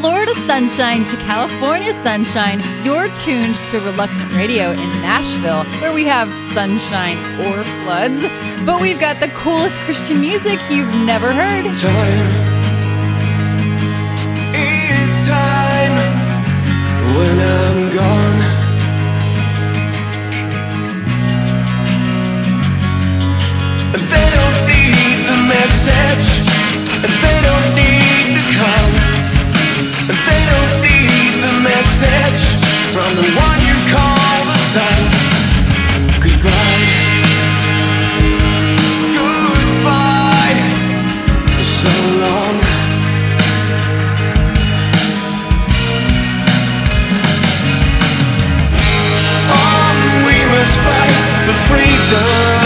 Florida sunshine to California sunshine, you're tuned to Reluctant Radio in Nashville, where we have sunshine or floods, but we've got the coolest Christian music you've never heard. Time is time when I'm gone. They don't need the message, they don't need the call, they don't need the message from the one you call the sun. Goodbye, goodbye, so long. On we must fight freedom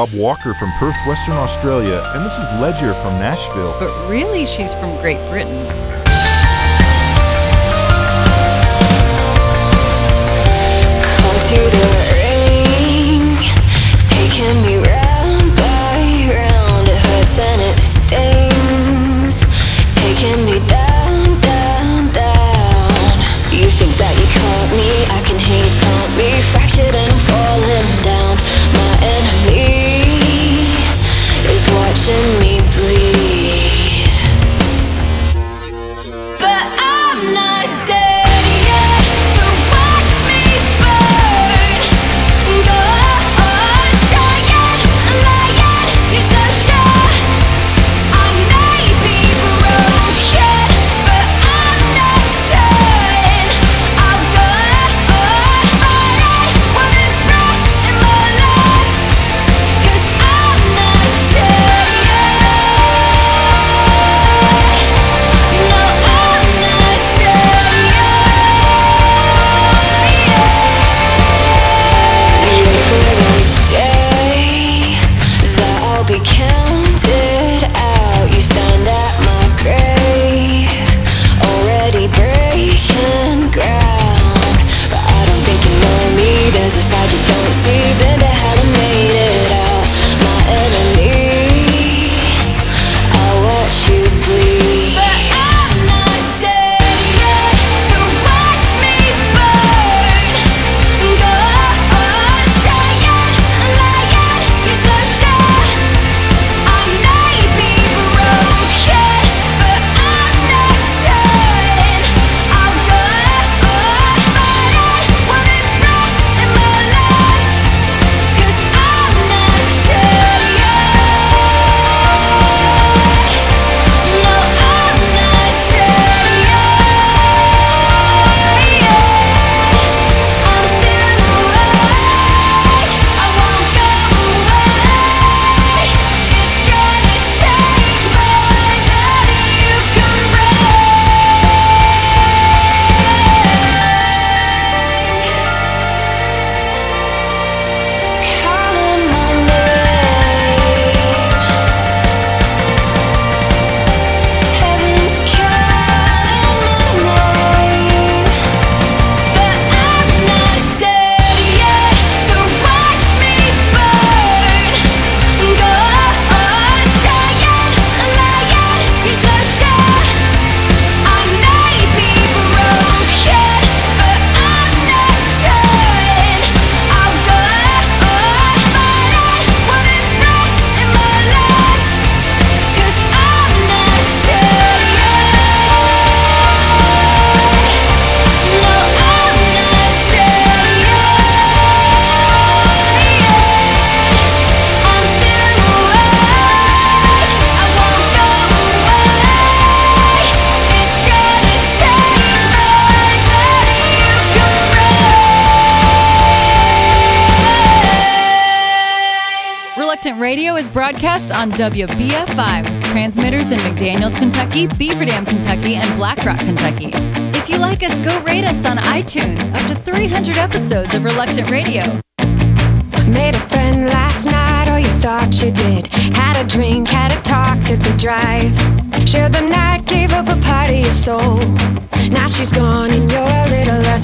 Rob Walker from Perth, Western Australia, and this is Ledger from Nashville. But really, she's from Great Britain. Radio is broadcast on WBFI with transmitters in McDaniels, Kentucky, Beaver Dam, Kentucky, and Black Rock, Kentucky. If you like us, go rate us on iTunes. Up to 300 episodes of Reluctant Radio. Made a friend last night, or you thought you did. Had a drink, had a talk, took a drive. Shared the night, gave up a part of your soul. Now she's gone and you're a little less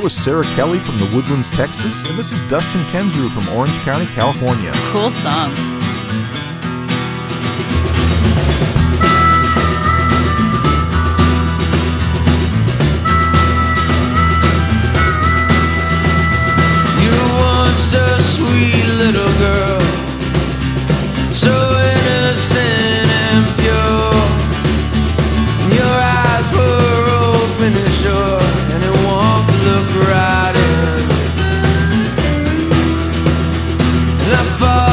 That was Sarah Kelly from the Woodlands, Texas, and this is Dustin Kensrue from Orange County, California. Cool song. You were so sweet little girl, I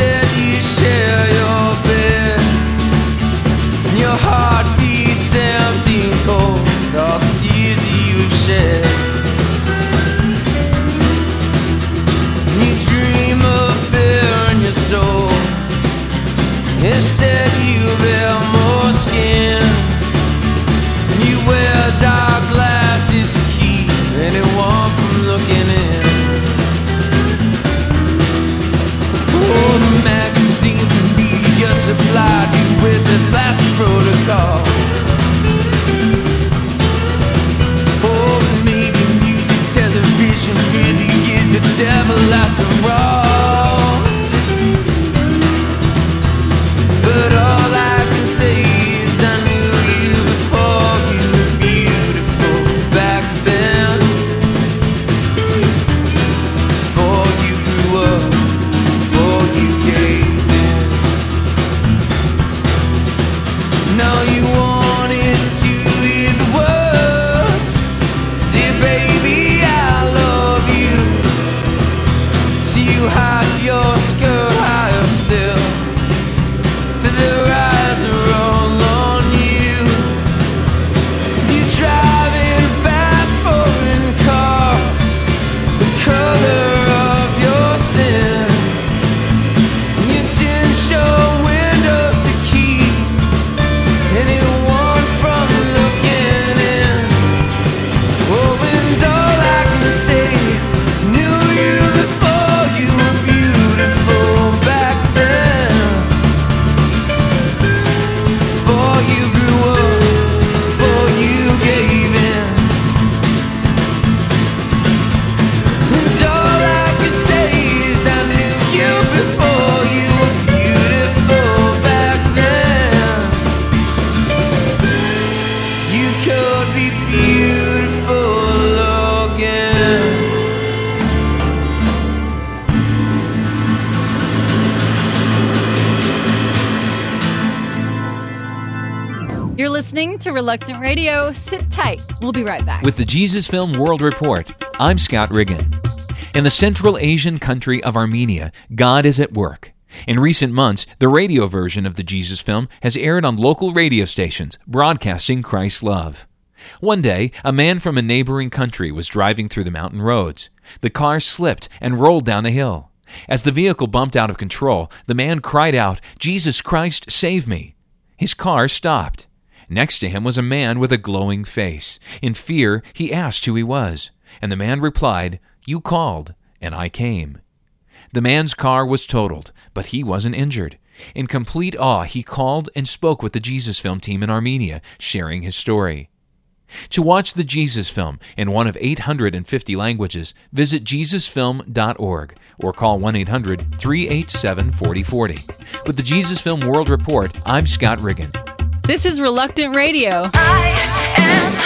Instead, you share your bed. Your heart beats empty and cold. The tears you've shed. You dream of your soul. Instead, supplied you with the plastic protocol. Oh, maybe music, television really is the devil after to Reluctant Radio. Sit tight. We'll be right back. With the Jesus Film World Report, I'm Scott Riggin. In the Central Asian country of Armenia, God is at work. In recent months, the radio version of the Jesus film has aired on local radio stations, broadcasting Christ's love. One day, a man from a neighboring country was driving through the mountain roads. The car slipped and rolled down a hill. As the vehicle bumped out of control, the man cried out, Jesus Christ, save me! His car stopped. Next to him was a man with a glowing face. In fear, he asked who he was, and the man replied, You called, and I came. The man's car was totaled, but he wasn't injured. In complete awe, he called and spoke with the Jesus Film team in Armenia, sharing his story. To watch the Jesus Film in one of 850 languages, visit JesusFilm.org or call 1 800 387 4040. With the Jesus Film World Report, I'm Scott Riggin. This is Reluctant Radio. I am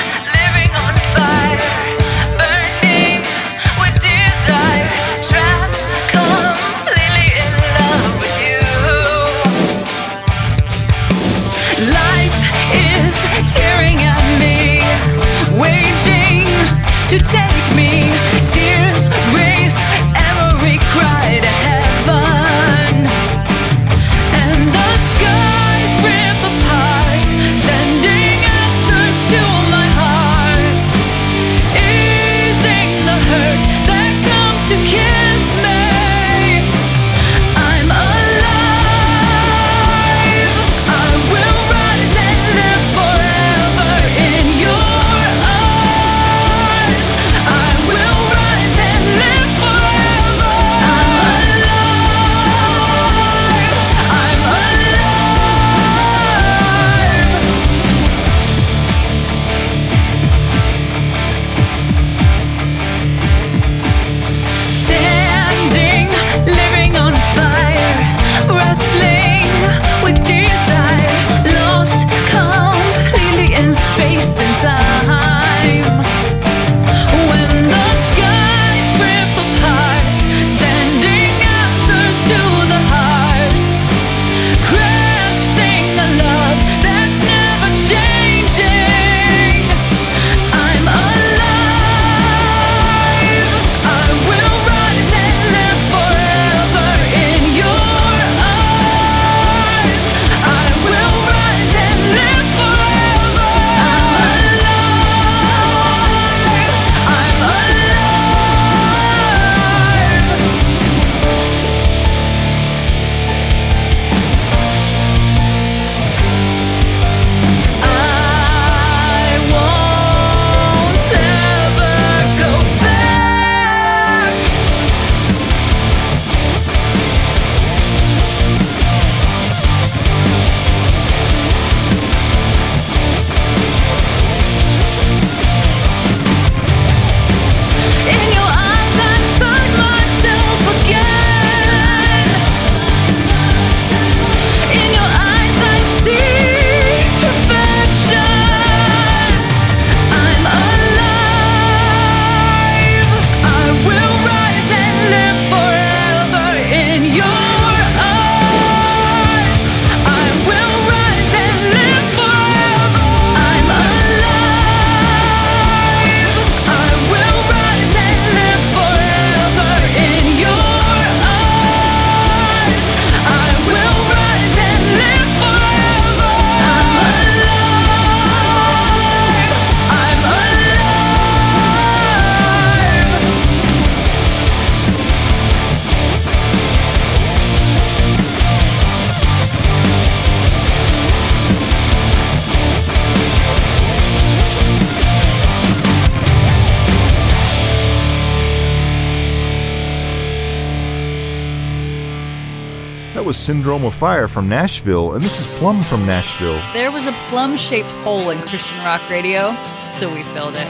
That was Syndrome of Fire from Nashville, and this is Plum from Nashville. There was a plum shaped hole in Christian rock radio, so we filled it.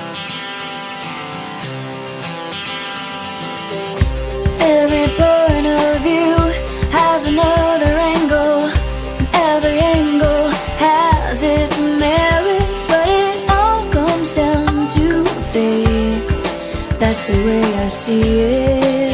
Every point of view has another angle. and Every angle has its merit, but it all comes down to faith. That's the way I see it.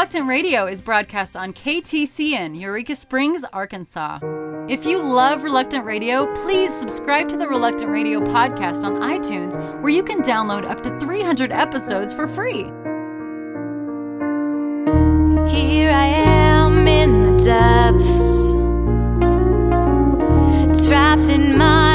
Reluctant Radio is broadcast on KTCN, Eureka Springs, Arkansas. If you love Reluctant Radio, please subscribe to the Reluctant Radio podcast on iTunes, where you can download up to 300 episodes for free. Here I am in the depths, trapped in my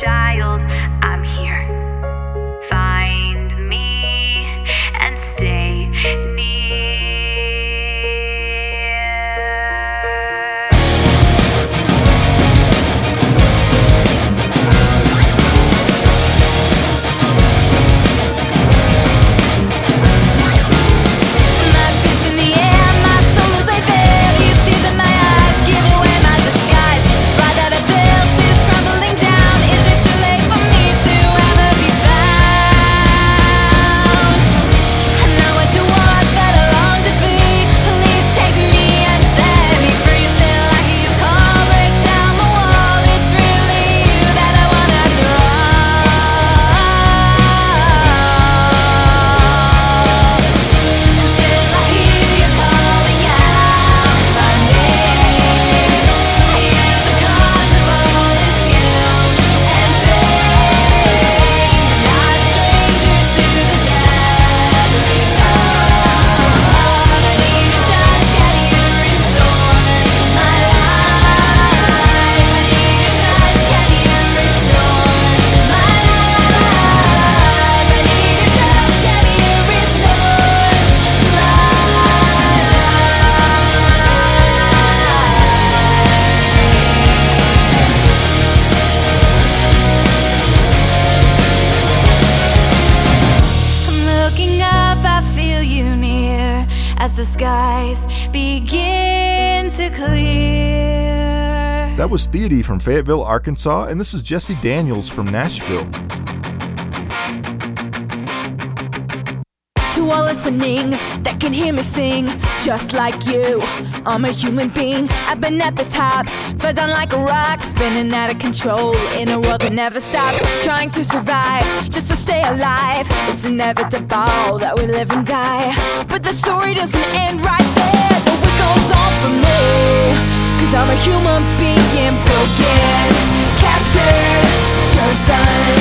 child. Was Theody from Fayetteville, Arkansas, and this is Jesse Daniels from Nashville. To all listening that can hear me sing, just like you, I'm a human being. I've been at the top, but down like a rock, spinning out of control in a world that never stops. Trying to survive, just to stay alive. It's inevitable that we live and die, but the story doesn't end right there. The week goes on for me, cause I'm a human being broken, captured, chosen,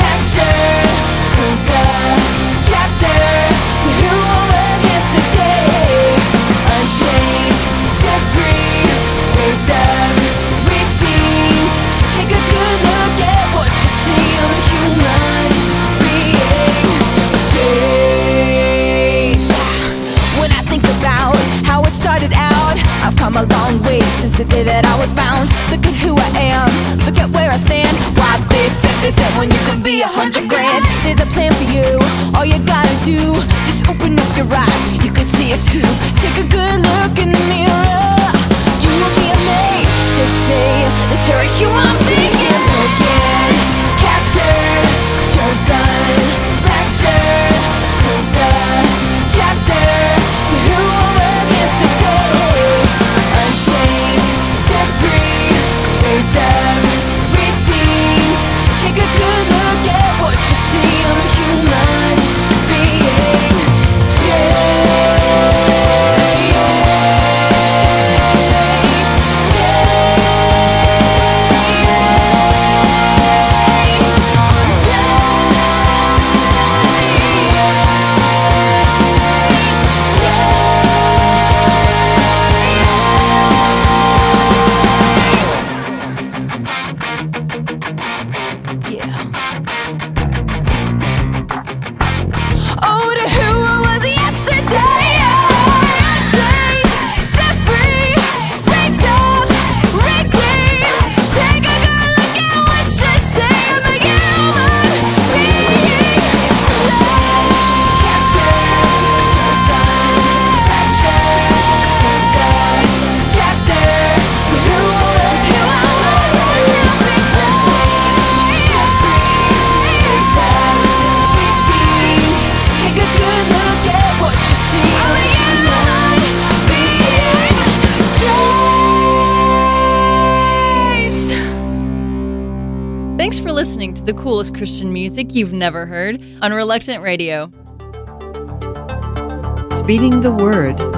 raptured. Who's the chapter to who come a long way since the day that I was found. Look at who I am, look at where I stand. Why be 57 when you can be a hundred grand? There's a plan for you, all you gotta do, just open up your eyes, you can see it too. Take a good look in the mirror, you will be amazed to see that you're a human being again. Captured, chosen, coolest Christian music you've never heard on Reluctant Radio. Speeding the Word.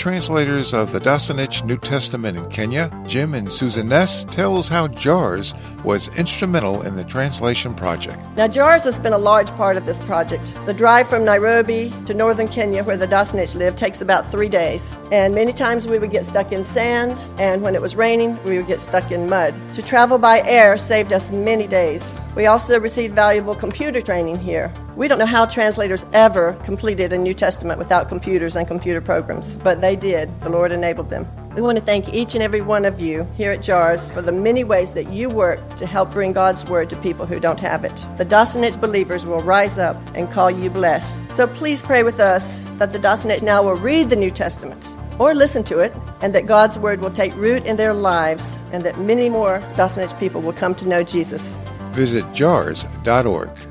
Translators of the Dasanich New Testament in Kenya, Jim and Susan Ness, tells how JAARS was instrumental in the translation project. Now, JAARS has been a large part of this project. The drive from Nairobi to northern Kenya, where the Dasanich live, takes about three days. And many times we would get stuck in sand, and when it was raining, we would get stuck in mud. To travel by air saved us many days. We also received valuable computer training here. We don't know how translators ever completed a New Testament without computers and computer programs, but they did. The Lord enabled them. We want to thank each and every one of you here at JAARS for the many ways that you work to help bring God's Word to people who don't have it. The Dasanich believers will rise up and call you blessed. So please pray with us that the Dasanich now will read the New Testament or listen to it, and that God's Word will take root in their lives, and that many more Dasanich people will come to know Jesus. Visit jaars.org.